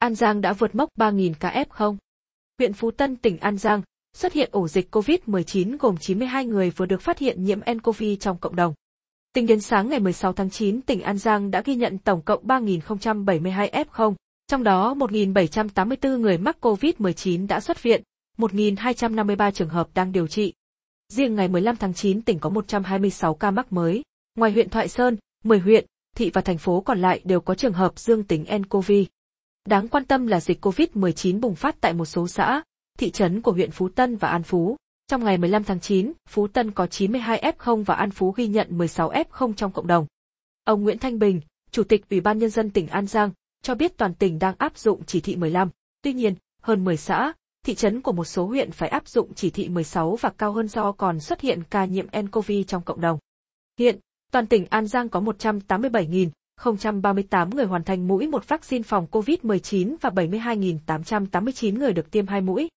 An Giang đã vượt mốc 3.000 ca F0. Huyện Phú Tân, tỉnh An Giang, xuất hiện ổ dịch COVID-19 gồm 92 người vừa được phát hiện nhiễm nCoV trong cộng đồng. Tính đến sáng ngày 16 tháng 9, tỉnh An Giang đã ghi nhận tổng cộng 3.072 F0, trong đó 1.784 người mắc COVID-19 đã xuất viện, 1.253 trường hợp đang điều trị. Riêng ngày 15 tháng 9 tỉnh có 126 ca mắc mới. Ngoài huyện Thoại Sơn, 10 huyện, thị và thành phố còn lại đều có trường hợp dương tính nCoV. Đáng quan tâm là dịch COVID-19 bùng phát tại một số xã, thị trấn của huyện Phú Tân và An Phú. Trong ngày 15 tháng 9, Phú Tân có 92 F0 và An Phú ghi nhận 16 F0 trong cộng đồng. Ông Nguyễn Thanh Bình, Chủ tịch Ủy ban Nhân dân tỉnh An Giang, cho biết toàn tỉnh đang áp dụng chỉ thị 15. Tuy nhiên, hơn 10 xã, thị trấn của một số huyện phải áp dụng chỉ thị 16 và cao hơn do còn xuất hiện ca nhiễm nCoV trong cộng đồng. Hiện, toàn tỉnh An Giang có 187.038 người hoàn thành mũi một vaccine phòng COVID-19 và 72.889 người được tiêm hai mũi.